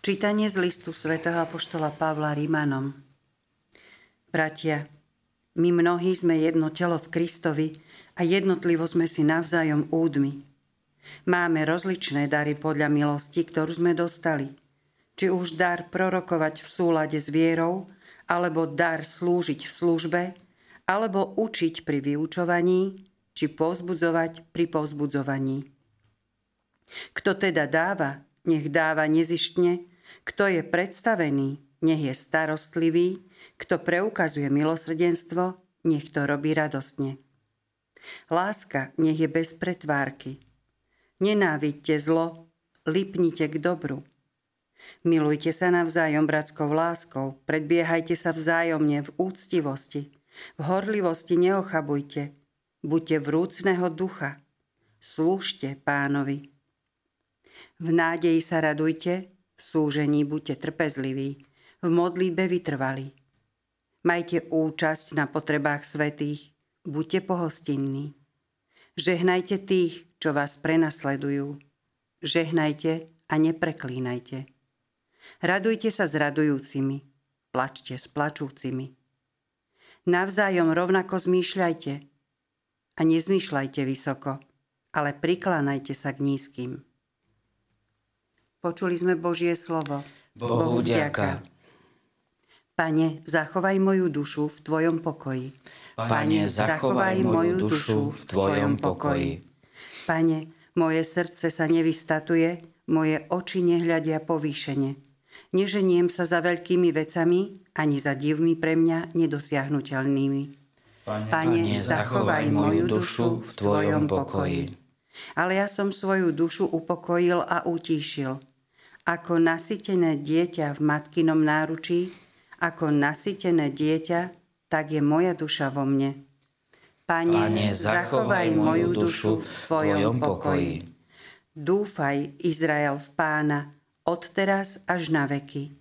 Čítanie z listu svätého Apoštola Pavla Rímanom. Bratia, my mnohí sme jedno telo v Kristovi a jednotlivo sme si navzájom údmi. Máme rozličné dary podľa milosti, ktorú sme dostali. Či už dar prorokovať v súlade s vierou, alebo dar slúžiť v službe, alebo učiť pri vyučovaní, či povzbudzovať pri povzbudzovaní. Kto teda dáva, nech dáva nezištne, kto je predstavený, nech je starostlivý, kto preukazuje milosrdenstvo, nech to robí radostne. Láska nech je bez pretvárky. Nenávidte zlo, lipnite k dobru. Milujte sa navzájom bratskou láskou, predbiehajte sa vzájomne v úctivosti, v horlivosti neochabujte, buďte vrúcného ducha, slúžte pánovi. V nádeji sa radujte, v súžení buďte trpezliví, v modlíbe vytrvalí. Majte účasť na potrebách svetých, buďte pohostinní. Žehnajte tých, čo vás prenasledujú. Žehnajte a nepreklínajte. Radujte sa s radujúcimi, plačte s plačúcimi. Navzájom rovnako zmýšľajte a nezmýšľajte vysoko, ale priklanajte sa k nízkym. Počuli sme Božie slovo. Bohu vďaka. Pane, zachovaj moju dušu v Tvojom pokoji. Pane, zachovaj moju dušu v Tvojom pokoji. Pane, moje srdce sa nevystatuje, moje oči nehľadia povýšene. Neženiem sa za veľkými vecami, ani za divmi pre mňa nedosiahnutelnými. Pane, Pane zachovaj moju dušu v Tvojom pokoji. Ale ja som svoju dušu upokojil a utíšil – ako nasytené dieťa v matkinom náručí, ako nasytené dieťa, tak je moja duša vo mne. Pane, Pane zachovaj moju dušu v Tvojom pokoji. Dúfaj, Izrael, v Pána, od teraz až na veky.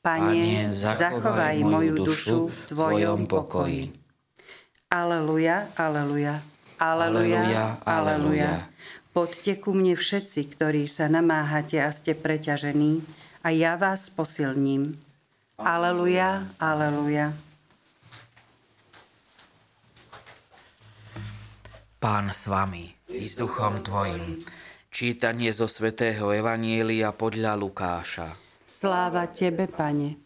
Pane, zachovaj moju dušu v Tvojom pokoji. Aleluja, aleluja, aleluja, aleluja. Poďte ku mne všetci, ktorí sa namáhate a ste preťažení, a ja vás posilním. Aleluja, aleluja. Pán s vami, i s duchom tvojim. Čítanie zo svätého Evanielia podľa Lukáša. Sláva tebe, pane.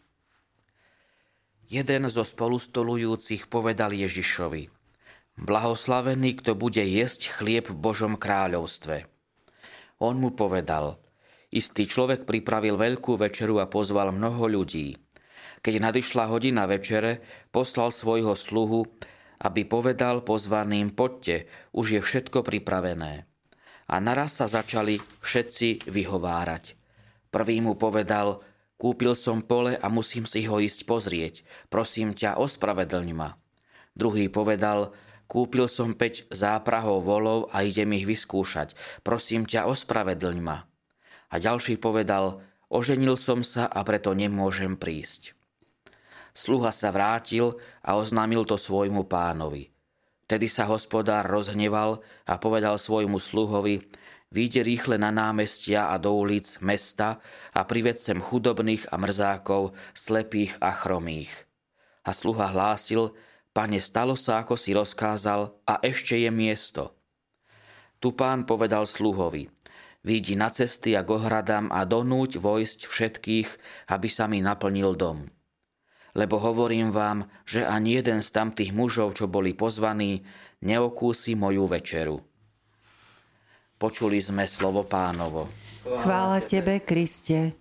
Jeden zo spolustolujúcich povedal Ježišovi – Blahoslavený, kto bude jesť chlieb v Božom kráľovstve. On mu povedal, istý človek pripravil veľkú večeru a pozval mnoho ľudí. Keď nadišla hodina večere, poslal svojho sluhu, aby povedal pozvaným, poďte, už je všetko pripravené. A naraz sa začali všetci vyhovárať. Prvý mu povedal, kúpil som pole a musím si ho ísť pozrieť. Prosím ťa, ospravedlň ma. Druhý povedal, Kúpil som 5 záprahov volov a idem ich vyskúšať. Prosím ťa, ospravedlň ma. A ďalší povedal, oženil som sa a preto nemôžem prísť. Sluha sa vrátil a oznámil to svojmu pánovi. Tedy sa hospodár rozhneval a povedal svojmu sluhovi, Výjde rýchle na námestia a do ulic mesta a prived sem chudobných a mrzákov, slepých a chromých. A sluha hlásil, Pane, stalo sa, ako si rozkázal, a ešte je miesto. Tu pán povedal sluhovi, Vidí na cesty a k ohradám a donúť vojsť všetkých, aby sa mi naplnil dom. Lebo hovorím vám, že ani jeden z tamtých mužov, čo boli pozvaní, neokúsi moju večeru. Počuli sme slovo pánovo. Chvála tebe, Kriste.